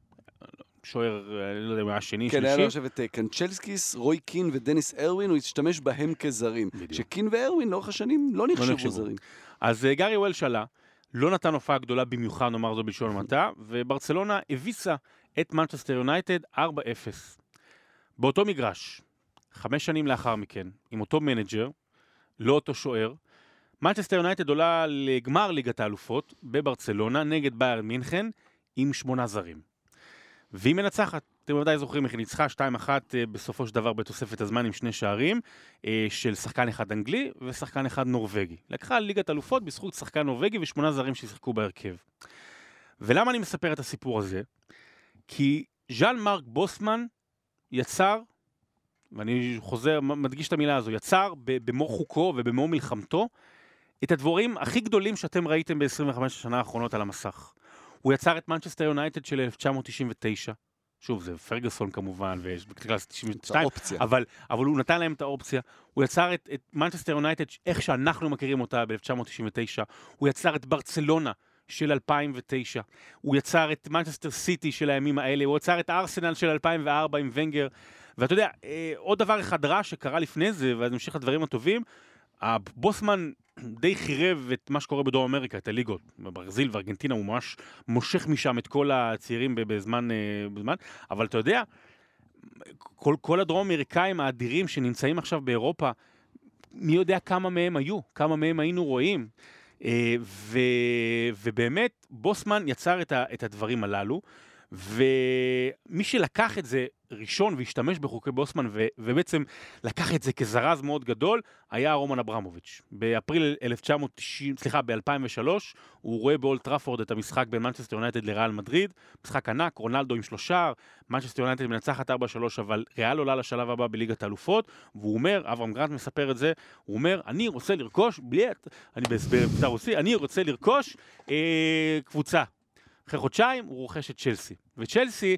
שוער, אני לא יודע מה השני, כן, היה לו עכשיו את אה, קנצ'לסקיס, רוי קין ודניס ארווין, הוא השתמש בהם כזרים. בדיוק. שקין וארווין לאורך השנים לא, לא נחשבו זרים. אז אה, גארי וולש עלה, לא נתן הופעה גדולה במיוחד, נאמר זאת בלשון המעטה, וברצלונה הביסה את מנצ'סטר יונייטד 4-0. באותו מגרש, חמש שנים לאחר מכן, עם אותו מנג'ר, לא אותו שוער, מנצ'סטר יונייטד עולה לגמר ליגת האלופות בברצלונה נגד בייר מינכן עם שמונה זרים. והיא מנצחת. אתם בוודאי זוכרים איך היא ניצחה 2-1 אה, בסופו של דבר בתוספת הזמן עם שני שערים אה, של שחקן אחד אנגלי ושחקן אחד נורבגי. לקחה ליגת אלופות בזכות שחקן נורבגי ושמונה זרים ששיחקו בהרכב. ולמה אני מספר את הסיפור הזה? כי ז'אן מרק בוסמן יצר, ואני חוזר, מדגיש את המילה הזו, יצר במו חוקו ובמו מלחמתו את הדברים הכי גדולים שאתם ראיתם ב-25 השנה האחרונות על המסך. הוא יצר את מנצ'סטר יונייטד של 1999. שוב, זה פרגוסון כמובן, ויש ב-class of 92, אבל, אבל הוא נתן להם את האופציה. הוא יצר את, את מנצ'סטר יונייטד איך שאנחנו מכירים אותה ב-1999. הוא יצר את ברצלונה של 2009. הוא יצר את מנצ'סטר סיטי של הימים האלה. הוא יצר את ארסנל של 2004 עם ונגר. ואתה יודע, אה, עוד דבר אחד רע שקרה לפני זה, ואז נמשיך לדברים הטובים, הבוסמן די חירב את מה שקורה בדרום אמריקה, את הליגות. בברזיל וארגנטינה הוא ממש מושך משם את כל הצעירים בזמן, אה, בזמן. אבל אתה יודע, כל, כל הדרום אמריקאים האדירים שנמצאים עכשיו באירופה, מי יודע כמה מהם היו, כמה מהם היינו רואים. אה, ו, ובאמת, בוסמן יצר את, ה, את הדברים הללו, ומי שלקח את זה ראשון והשתמש בחוקי בוסמן ו- ובעצם לקח את זה כזרז מאוד גדול, היה רומן אברמוביץ'. באפריל 1990, סליחה, ב-2003, הוא רואה באולט טראפורד את המשחק בין מנצ'סטר יונייטד לריאל מדריד, משחק ענק, רונלדו עם שלושה, מנצ'סטר יונייטד מנצחת 4-3, אבל ריאל עולה לשלב הבא בליגת האלופות, והוא אומר, אברהם גרנט מספר את זה, הוא אומר, אני רוצה לרכוש, בלי, אני בהסבר רוסי, אני רוצה לרכוש אה, קבוצה. אחרי חודשיים הוא רוכש את צ'לסי. וצ'לסי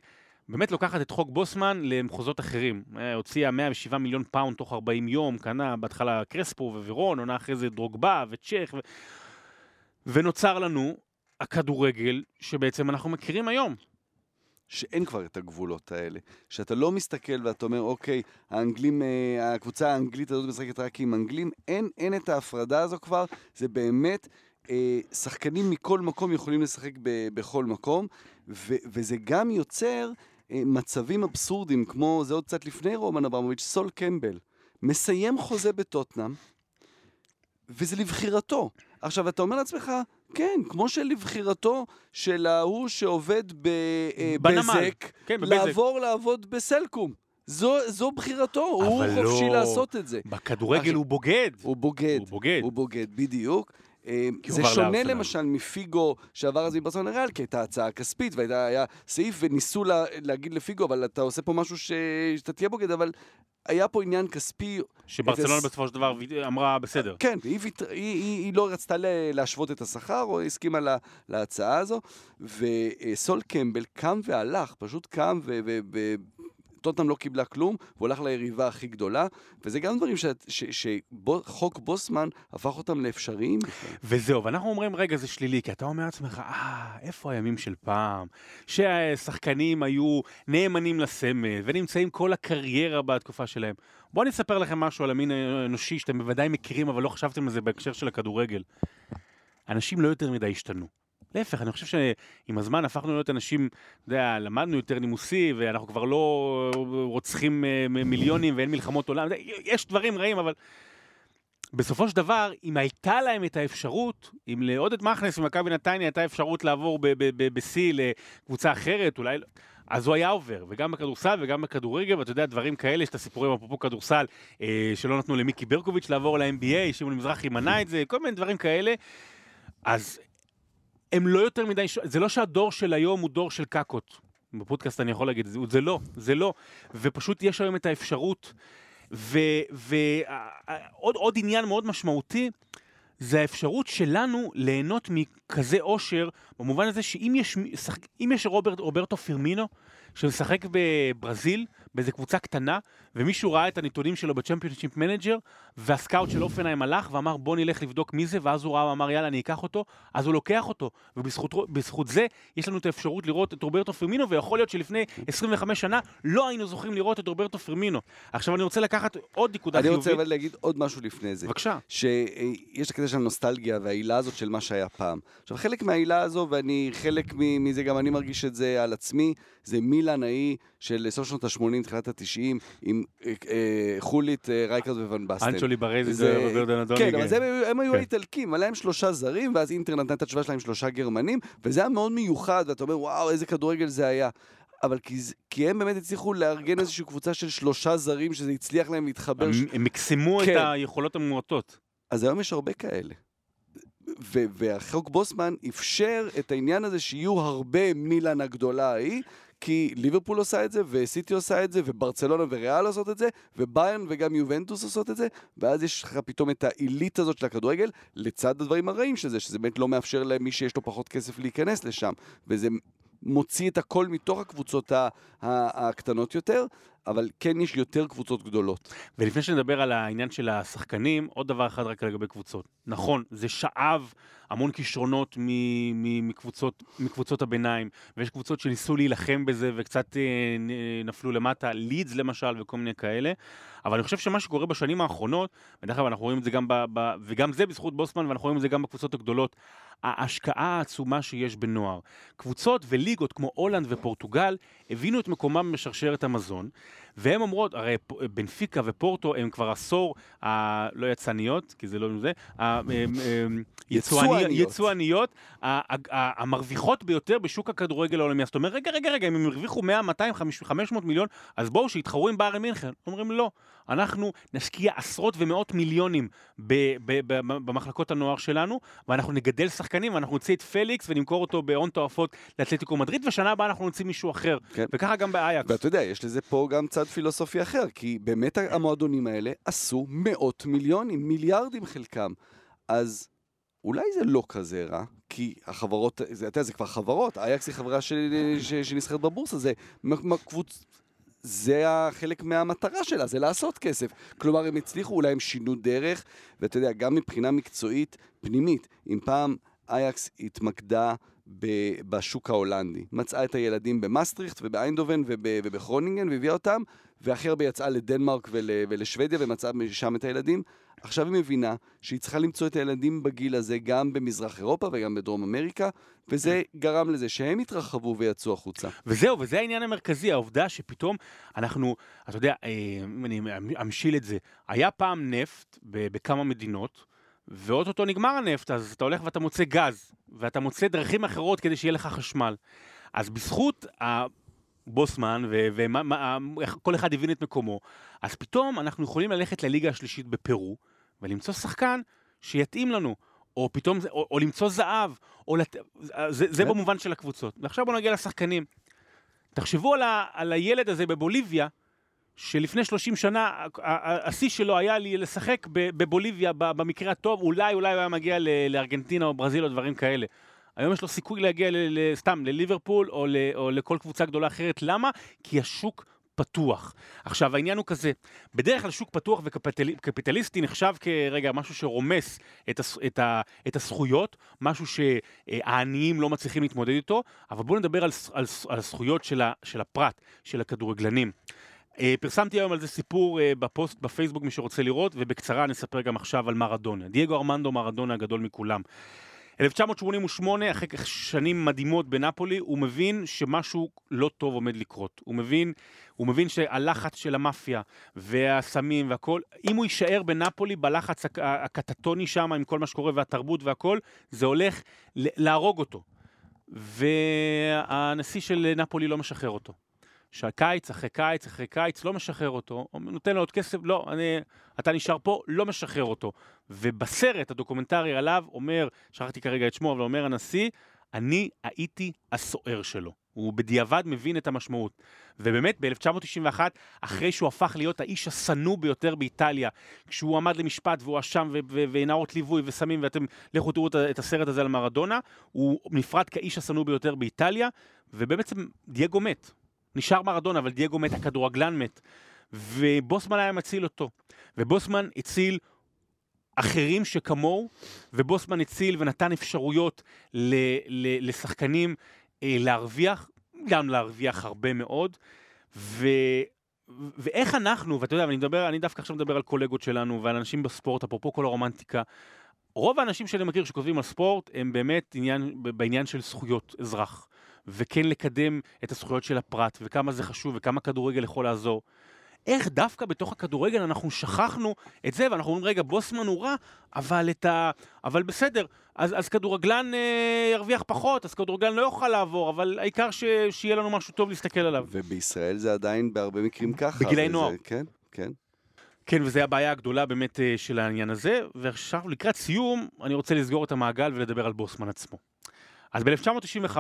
באמת לוקחת את חוק בוסמן למחוזות אחרים. אה, הוציאה 107 מיליון פאונד תוך 40 יום, קנה בהתחלה קרספו ווירון, עונה אחרי זה דרוגבה וצ'ך, ו... ונוצר לנו הכדורגל שבעצם אנחנו מכירים היום. שאין כבר את הגבולות האלה. שאתה לא מסתכל ואתה אומר, אוקיי, האנגלים, אה, הקבוצה האנגלית הזאת משחקת רק עם אנגלים, אין, אין את ההפרדה הזו כבר, זה באמת... אה, שחקנים מכל מקום יכולים לשחק ב- בכל מקום, ו- וזה גם יוצר אה, מצבים אבסורדים, כמו זה עוד קצת לפני רומן אברמוביץ', סול קמבל. מסיים חוזה בטוטנאם, וזה לבחירתו. עכשיו, אתה אומר לעצמך, כן, כמו שלבחירתו של ההוא שעובד. בבזק, כן, בבזק. לעבור לעבוד בסלקום. זו, זו בחירתו, הוא אבל חופשי לא. לעשות את זה. בכדורגל עכשיו- הוא בוגד. הוא בוגד. הוא בוגד. הוא בוגד, בדיוק. אה, הוא זה שונה. למשל מפיגו שעבר אז מברצלונה ריאל, כי הייתה הצעה כספית והיה סעיף וניסו לה, להגיד לפיגו, אבל אתה עושה פה משהו ש... שאתה תהיה בוגד, אבל היה פה עניין כספי. שברצלונה איזה- בסופו של דבר אמרה בסדר. כן, והיא ויתר, היא, היא, היא לא רצתה להשוות את השכר, או הסכימה לה, להצעה הזו, וסול קמבל קם והלך, פשוט קם ו... ו, ו טוטנאם לא קיבלה כלום, והוא הלך ליריבה הכי גדולה, וזה גם דברים שחוק בוסמן הפך אותם לאפשריים. וזהו, ואנחנו אומרים, רגע, זה שלילי, כי אתה אומר לעצמך, אה, איפה הימים של פעם? שהשחקנים היו נאמנים לסמל, ונמצאים כל הקריירה בתקופה שלהם. בואו אני אספר לכם משהו על המין האנושי שאתם בוודאי מכירים, אבל לא חשבתם על זה בהקשר של הכדורגל. אנשים לא יותר מדי השתנו. להפך, אני חושב שעם הזמן הפכנו להיות אנשים, אתה יודע, למדנו יותר נימוסי, ואנחנו כבר לא רוצחים אה, מיליונים ואין מלחמות עולם. יש דברים רעים, אבל בסופו של דבר, אם הייתה להם את האפשרות, אם לעודד מכנס ומכבי נתניה הייתה אפשרות לעבור בשיא לקבוצה אחרת, אולי... לא- אז הוא היה עובר, וגם בכדורסל וגם בכדורגל, ואתה יודע, דברים כאלה, יש את הסיפורים אפרופו כדורסל, אה, שלא נתנו למיקי ברקוביץ' לעבור ל-NBA, שמעון מזרחי מנע את זה, כל מיני דברים כאלה. אז הם לא יותר מדי, זה לא שהדור של היום הוא דור של קקות. בפודקאסט אני יכול להגיד, זה, זה לא, זה לא. ופשוט יש היום את האפשרות, ועוד עוד עניין מאוד משמעותי, זה האפשרות שלנו ליהנות מכזה אושר, במובן הזה שאם יש, אם יש רוברט, רוברטו פירמינו, שמשחק בברזיל, באיזה קבוצה קטנה, ומישהו ראה את הנתונים שלו בצ'מפיונשיפ מנג'ר, והסקאוט של הופנהיים הלך ואמר בוא נלך לבדוק מי זה, ואז הוא ראה ואמר יאללה אני אקח אותו, אז הוא לוקח אותו, ובזכות בזכות זה יש לנו את האפשרות לראות את רוברטו פירמינו, ויכול להיות שלפני 25 שנה לא היינו זוכים לראות את רוברטו פירמינו. עכשיו אני רוצה לקחת עוד נקודה אני רוצה חיובית. אבל להגיד עוד משהו לפני זה. בבקשה. שיש את הקטע של הנוסטלגיה וההילה הזאת של מה שהיה פעם. עכשיו, חלק מההילה הזו, ואני חלק מזה, גם אני מרגיש את זה על עצמי, זה מילאן ההיא של סוף שנות ה-80, תחילת ה-90, עם חוליט, אה, רייקרד וואן בסטן. אנצ'לוטי זה- ורוברטו נדוני. כן, אבל זה, הם, היו כן. האיטלקים, היה להם שלושה זרים, ואז אינטר נתן את התשובה שלהם שלושה גרמנים, וזה היה מאוד מיוחד, ואתה אומר, וואו, איזה כדורגל זה היה. אבל כי, כי הם באמת הצליחו לארגן איזושהי קבוצה של שלושה זרים, שזה הצליח להם להתחבר. הם הם מקסמו את כן. היכולות המועטות. אז היום יש הרבה כאלה. ו- והחוק בוסמן אפשר את העניין הזה שיהיו הרבה מילאן הגדולה ההיא, כי ליברפול עושה את זה, וסיטי עושה את זה, וברצלונה וריאל עושות את זה, וביירן וגם יובנטוס עושות את זה, ואז יש לך פתאום את העילית הזאת של הכדורגל, לצד הדברים הרעים של זה, שזה באמת לא מאפשר למי שיש לו פחות כסף להיכנס לשם, וזה מוציא את הכל מתוך הקבוצות הקטנות יותר, אבל כן יש יותר קבוצות גדולות. ולפני שנדבר על העניין של השחקנים, עוד דבר אחד רק לגבי קבוצות. נכון, זה שאב המון כישרונות מקבוצות, מקבוצות הביניים, ויש קבוצות שניסו להילחם בזה וקצת אה, נפלו למטה, לידס למשל וכל מיני כאלה, אבל אני חושב שמה שקורה בשנים האחרונות, בדרך כלל אנחנו רואים את זה גם, ב, ב, וגם זה בזכות בוסמן, ואנחנו רואים את זה גם בקבוצות הגדולות, ההשקעה העצומה שיש בנוער. קבוצות וליגות כמו הולנד ופורטוגל הבינו את מקומם בשרשרת המזון, והן אומרות, הרי בנפיקה ופורטו הם כבר עשור, ה- לא יצאניות, כי זה לא זה, ה- הם- הם- יצואני- יצואניות. יצואניות, ה- ה- ה- המרוויחות ביותר בשוק הכדורגל העולמי. אז אתה אומר, רגע, רגע, רגע, אם הם הרוויחו 100, 200, 500 מיליון, אז בואו שיתחרו עם בארי מינכן. אומרים, לא, אנחנו נשקיע עשרות ומאות מיליונים ב- ב- ב- במחלקות הנוער שלנו, ואנחנו נגדל שחקנים, ואנחנו נוציא את פליקס ונמכור אותו בהון תועפות לאתלטיקו מדריד, ושנה הבאה אנחנו נוציא מישהו אחר. כן. וככה גם באייקס. ואתה יודע, יש לזה פה גם צד פילוסופי אחר, כי באמת המועדונים האלה עשו מאות מיליונים, מיליארדים חלקם. אז אולי זה לא כזה רע, כי החברות, זה, אתה יודע, זה כבר חברות, אייקס היא חברה שנסחרת בבורסה, זה קבוצ... זה החלק מהמטרה שלה, זה לעשות כסף. כלומר, הם הצליחו, אולי הם שינו דרך, ואתה יודע, גם מבחינה מקצועית פנימית, אם פעם אייקס התמקדה בשוק ההולנדי. מצאה את הילדים במסטריכט ובאיינדובן וב- ובכרונינגן והביאה אותם, והכי הרבה יצאה לדנמרק ול- ולשוודיה ומצאה שם את הילדים. עכשיו היא מבינה שהיא צריכה למצוא את הילדים בגיל הזה גם במזרח אירופה וגם בדרום אמריקה, וזה גרם לזה שהם התרחבו ויצאו החוצה. וזהו, וזה העניין המרכזי, העובדה שפתאום אנחנו, אתה יודע, אה, אם אני אמשיל את זה, היה פעם נפט בכמה מדינות, ואוטוטו נגמר הנפט, אז אתה הולך ואתה מוצא גז, ואתה מוצא דרכים אחרות כדי שיהיה לך חשמל. אז בזכות הבוסמן, וכל אחד הבין את מקומו, אז פתאום אנחנו יכולים ללכת לליגה השלישית בפרו, ולמצוא שחקן שיתאים לנו. או פתאום, או, או למצוא זהב, או לת... זה, זה כן. במובן של הקבוצות. ועכשיו בואו נגיע לשחקנים. תחשבו על, ה, על הילד הזה בבוליביה, שלפני 30 שנה, השיא שלו היה לי לשחק בבוליביה, במקרה הטוב, אולי, אולי הוא היה מגיע לארגנטינה או ברזיל או דברים כאלה. היום יש לו סיכוי להגיע סתם לליברפול או, או לכל קבוצה גדולה אחרת. למה? כי השוק פתוח. עכשיו, העניין הוא כזה, בדרך כלל שוק פתוח וקפיטליסטי נחשב כרגע משהו שרומס את, הס, את, ה, את הזכויות, משהו שהעניים לא מצליחים להתמודד איתו, אבל בואו נדבר על, על, על הזכויות של, ה, של הפרט, של הכדורגלנים. אה, פרסמתי היום על זה סיפור אה, בפוסט בפייסבוק, מי שרוצה לראות, ובקצרה נספר גם עכשיו על מרדונה. דייגו ארמנדו מרדונה הגדול מכולם. 1988, אחרי כך שנים מדהימות בנפולי, הוא מבין שמשהו לא טוב עומד לקרות. הוא מבין, הוא מבין שהלחץ של המאפיה והסמים והכל, אם הוא יישאר בנפולי בלחץ הק- הקטטוני שם עם כל מה שקורה והתרבות והכל, זה הולך להרוג אותו. והנשיא של נפולי לא משחרר אותו. שהקיץ אחרי קיץ אחרי קיץ לא משחרר אותו, נותן לו עוד כסף, לא, אני, אתה נשאר פה, לא משחרר אותו. ובסרט הדוקומנטרי עליו אומר, שכחתי כרגע את שמו, אבל אומר הנשיא, אני הייתי הסוער שלו. הוא בדיעבד מבין את המשמעות. ובאמת, ב-1991, אחרי שהוא הפך להיות האיש השנוא ביותר באיטליה, כשהוא עמד למשפט והואשם ו- ו- ונערות ליווי וסמים, ואתם לכו תראו את הסרט הזה על מרדונה, הוא נפרד כאיש השנוא ביותר באיטליה, ובעצם דייגו מת. נשאר מרדונה, אבל דייגו מת, הכדורגלן מת. ובוסמן היה מציל אותו. ובוסמן הציל אחרים שכמוהו, ובוסמן הציל ונתן אפשרויות ל- ל- לשחקנים אה, להרוויח, גם להרוויח הרבה מאוד. ו... ואיך אנחנו, ואתה יודע, ואני מדבר, אני דווקא עכשיו מדבר על קולגות שלנו ועל אנשים בספורט, אפרופו כל הרומנטיקה. רוב האנשים שאני מכיר שכותבים על ספורט, הם באמת עניין, בעניין של זכויות אזרח. וכן לקדם את הזכויות של הפרט, וכמה זה חשוב, וכמה כדורגל יכול לעזור. איך דווקא בתוך הכדורגל אנחנו שכחנו את זה, ואנחנו אומרים, רגע, בוסמן הוא רע, אבל ה... אבל בסדר, אז, אז כדורגלן אה, ירוויח פחות, אז כדורגלן לא יוכל לעבור, אבל העיקר ש... שיהיה לנו משהו טוב להסתכל עליו. ובישראל זה עדיין בהרבה מקרים ככה. בגילי וזה- נוער. כן, כן. כן, וזו הבעיה הגדולה באמת אה, של העניין הזה, ועכשיו לקראת סיום, אני רוצה לסגור את המעגל ולדבר על בוסמן עצמו. אז ב-1995,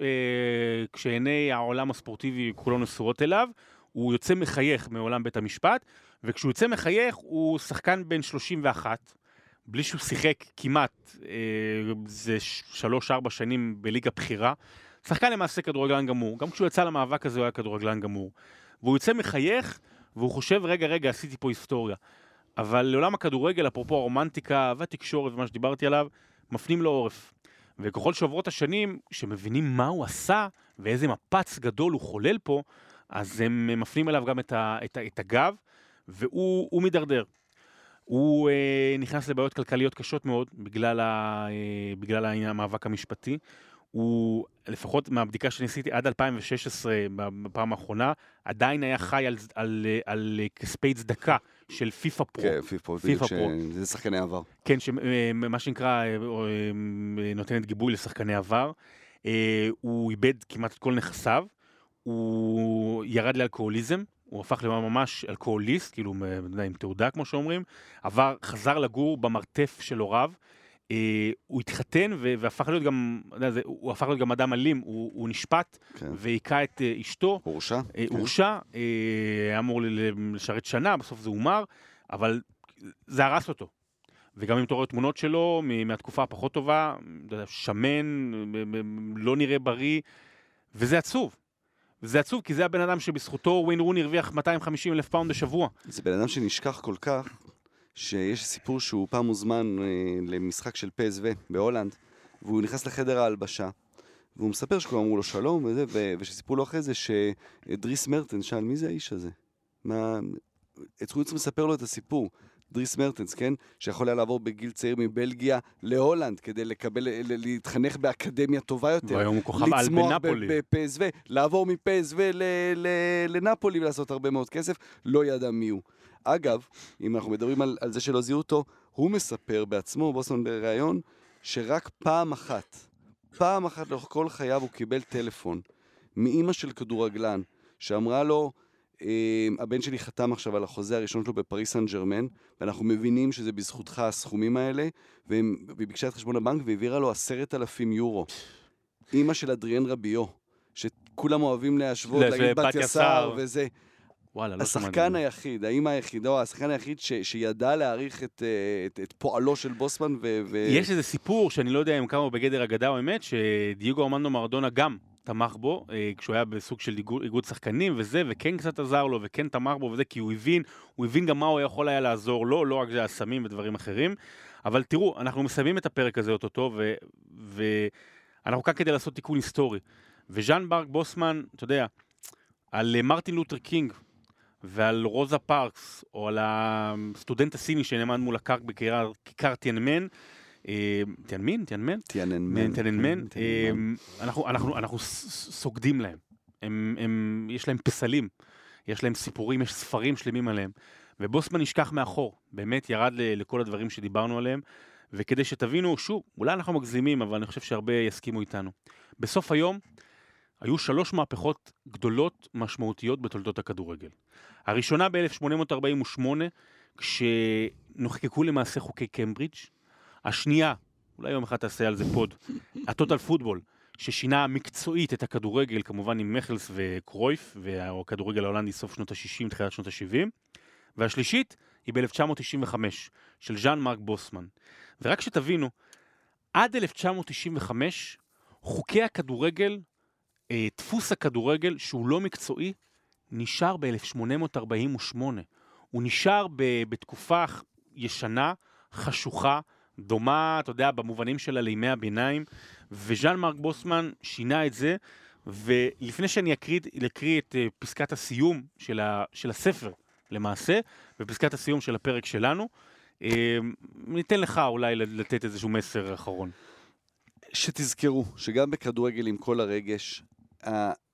אה, כשעיני העולם הספורטיבי כולו נשואות אליו, הוא יוצא מחייך מעולם בית המשפט, וכשהוא יוצא מחייך הוא שחקן בן 31, בלי שהוא שיחק כמעט, אה, זה שלוש-ארבע שנים בליגה בכירה. שחקן למעשה כדורגלן גמור, גם כשהוא יצא למאבק הזה הוא היה כדורגלן גמור. והוא יוצא מחייך, והוא חושב, רגע, רגע, עשיתי פה היסטוריה. אבל לעולם הכדורגל, אפרופו הרומנטיקה והתקשורת ומה שדיברתי עליו, מפנים לו עורף. וככל שעוברות השנים, שמבינים מה הוא עשה ואיזה מפץ גדול הוא חולל פה, אז הם מפנים אליו גם את, ה, את, ה, את הגב, והוא הוא מידרדר. הוא אה, נכנס לבעיות כלכליות קשות מאוד בגלל, ה, אה, בגלל המאבק המשפטי. הוא, לפחות מהבדיקה שניסיתי עד 2016, בפעם האחרונה, עדיין היה חי על, על, על, על כספי צדקה של פיפא פרו. כן, פיפא פרו. ש- זה שחקני עבר. כן, שמה שנקרא, אה, אה, אה, נותנת גיבוי לשחקני עבר. אה, הוא איבד כמעט את כל נכסיו, הוא ירד לאלכוהוליזם, הוא הפך לממש אלכוהוליסט, כאילו, אה, עם תעודה, כמו שאומרים, עבר, חזר לגור במרתף של הוריו. אה, הוא התחתן והפך להיות גם, זה- הוא הפך להיות גם אדם אלים, הוא, הוא נשפט כן. והיכה את אה, אשתו, הורשע? אה, כן. הורשע, אה, היה אמור לשרת שנה, בסוף זה הומר, אבל זה הרס אותו. וגם אם אתה רואה תמונות שלו מהתקופה הפחות טובה, שמן, לא נראה בריא, וזה עצוב. וזה עצוב, כי זה הבן אדם שבזכותו וויין רוני הרוויח 250 אלף פאונד בשבוע. זה בן אדם שנשכח כל כך, שיש סיפור שהוא פעם הוזמן אה, למשחק של PSV בהולנד, והוא נכנס לחדר ההלבשה, והוא מספר שכולם אמרו לו שלום, וזה, ו- ושסיפרו לו אחרי זה שדריס מרטנס שאל, מי זה האיש הזה? מה... חוץ מספר לו את הסיפור. דריס מרטנס, כן? שיכול היה לעבור בגיל צעיר מבלגיה להולנד כדי לקבל, להתחנך באקדמיה טובה יותר. והיום הוא כוכב על בנפולי. בפסו, לעבור מפסו לנפולי ולעשות הרבה מאוד כסף, לא ידע מי הוא. אגב, אם אנחנו מדברים על, על זה שלא זיהו אותו, הוא מספר בעצמו, בוסון בריאיון, שרק פעם אחת, פעם אחת לאורך כל חייו הוא קיבל טלפון מאימא של כדורגלן, שאמרה לו, הבן שלי חתם עכשיו על החוזה הראשון שלו בפריס סן ג'רמן, ואנחנו מבינים שזה בזכותך הסכומים האלה, והיא ביקשה את חשבון הבנק והעבירה לו עשרת אלפים יורו. אימא של אדריאן רביו, שכולם אוהבים להשוות, להגיד בת יסר וזה. וואלה, לא השחקן היחיד, האימא היחידה, או השחקן היחיד ש, שידע להעריך את, אה, את, את פועלו של בוסמן ו... ו... יש איזה סיפור שאני לא יודע אם כמה הוא בגדר אגדה או אמת, שדייגו ארמנדו מרדונה גם תמך בו, אה, כשהוא היה בסוג של איגוד שחקנים וזה, וכן קצת עזר לו, וכן תמך בו וזה, כי הוא הבין, הוא הבין גם מה הוא יכול היה לעזור לו, לא רק זה הסמים ודברים אחרים. אבל תראו, אנחנו מסיימים את הפרק הזה אוטוטו, ואנחנו כאן כדי לעשות תיקון היסטורי. וז'אן מארק בוסמן, אתה יודע, על מרטין לותר קינג, ועל רוזה פארקס, או על הסטודנט הסיני שנעמד מול הטנק בכיכר טיאנמן, אה, טיאנמין? טיאנמן? טיאננמן. טיאננמן. כן, אה, אנחנו, סוגדים להם. הם, הם, יש להם פסלים, יש להם סיפורים, יש ספרים שלמים עליהם. ובוסמן נשכח מאחור, באמת ירד לכל הדברים שדיברנו עליהם. וכדי שתבינו, שוב, אולי אנחנו מגזימים, אבל אני חושב שהרבה יסכימו איתנו. בסוף היום היו שלוש מהפכות גדולות משמעותיות בתולדות הכדורגל. הראשונה ב-1848, כשנחקקו למעשה חוקי קמברידג', השנייה, אולי יום אחד תעשה על זה פוד, הטוטל פוטבול, ששינה מקצועית את הכדורגל, כמובן עם מכלס וקרויף, והכדורגל ההולנדי סוף שנות ה-60, תחילת שנות ה-70. והשלישית היא ב-1995, של ז'אן מרק בוסמן. ורק שתבינו, עד 1995, חוקי הכדורגל, אה, דפוס הכדורגל, שהוא לא מקצועי, נשאר ב-1848. הוא נשאר בתקופה ישנה, חשוכה, דומה, אתה יודע, במובנים שלה לימי הביניים, וז'אן מרק בוסמן שינה את זה, ולפני שאני אקריא, אקריא את uh, פסקת הסיום של, ה, של הספר, למעשה, ופסקת הסיום של הפרק שלנו, uh, ניתן לך אולי לתת איזשהו מסר אחרון. שתזכרו שגם בכדורגל עם כל הרגש,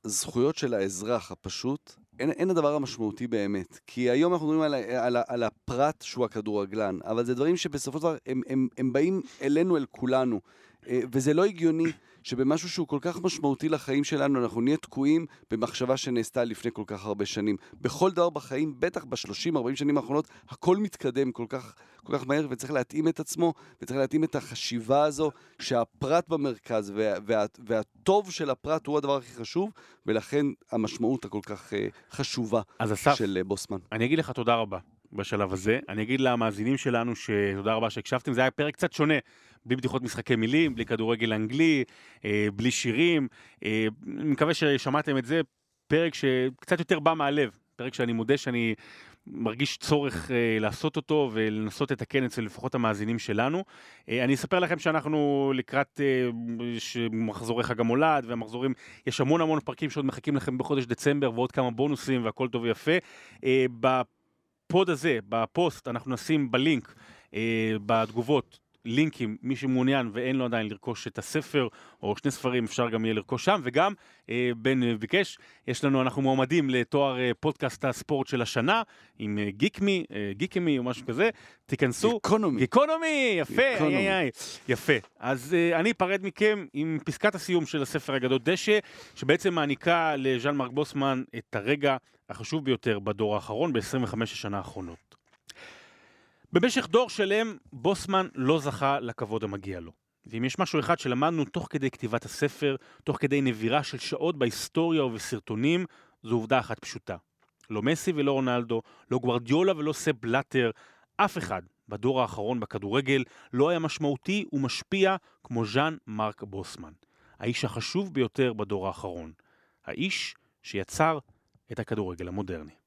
הזכויות של האזרח הפשוט אין, אין הדבר המשמעותי באמת. כי היום אנחנו מדברים על, על, על הפרט שהוא הכדורגלן, אבל זה דברים שבסופו של דבר הם, הם, הם באים אלינו, אל כולנו. אה, וזה לא הגיוני שבמשהו שהוא כל כך משמעותי לחיים שלנו, אנחנו נהיה תקועים במחשבה שנעשתה לפני כל כך הרבה שנים. בכל דבר בחיים, בטח ב-30-40 שנים האחרונות, הכל מתקדם כל כך, כל כך מהר, וצריך להתאים את עצמו, וצריך להתאים את החשיבה הזו, שהפרט במרכז, וה, וה, והטוב של הפרט הוא הדבר הכי חשוב, ולכן המשמעות הכל כך uh, חשובה אסף, של uh, בוסמן. אני אגיד לך תודה רבה. בשלב הזה. אני אגיד למאזינים שלנו שתודה רבה שהקשבתם, זה היה פרק קצת שונה. בלי בדיחות משחקי מילים, בלי כדורגל אנגלי, אה, בלי שירים. אה, אני מקווה ששמעתם את זה, פרק שקצת יותר בא מהלב, פרק שאני מודה שאני מרגיש צורך אה, לעשות אותו ולנסות לתקן אצל לפחות המאזינים שלנו. אה, אני אספר לכם שאנחנו לקראת אה, מחזורי חג המולד והמחזורים, יש המון המון פרקים שעוד מחכים לכם בחודש דצמבר ועוד כמה בונוסים והכל טוב ויפה. אה, בפוד הזה, בפוסט, אנחנו נשים בלינק, אה, בתגובות, לינקים, מי שמעוניין ואין לו עדיין לרכוש את הספר, או שני ספרים, אפשר גם יהיה לרכוש שם, וגם אה, בן אה, ביקש, יש לנו, אנחנו מועמדים לתואר אה, פודקאסט הספורט של השנה, עם אה, גיקמי, אה, גיקמי או משהו כזה, תיכנסו. גיקונומי. גיקונומי, יפה, איי איי איי, יפה. אז אה, אני אפרד מכם עם פסקת הסיום של הספר הגדול דשא, שבעצם מעניקה לז'אן מרק בוסמן את הרגע החשוב ביותר בדור האחרון, ב-25 השנה האחרונות. במשך דור שלם, בוסמן לא זכה לכבוד המגיע לו. ואם יש משהו אחד שלמדנו תוך כדי כתיבת הספר, תוך כדי נבירה של שעות בהיסטוריה ובסרטונים, זו עובדה אחת פשוטה. לא מסי ולא רונלדו, לא גוורדיולה ולא סב בלאטר, אף אחד בדור האחרון בכדורגל לא היה משמעותי ומשפיע כמו ז'אן מרק בוסמן. האיש החשוב ביותר בדור האחרון. האיש שיצר את הכדורגל המודרני.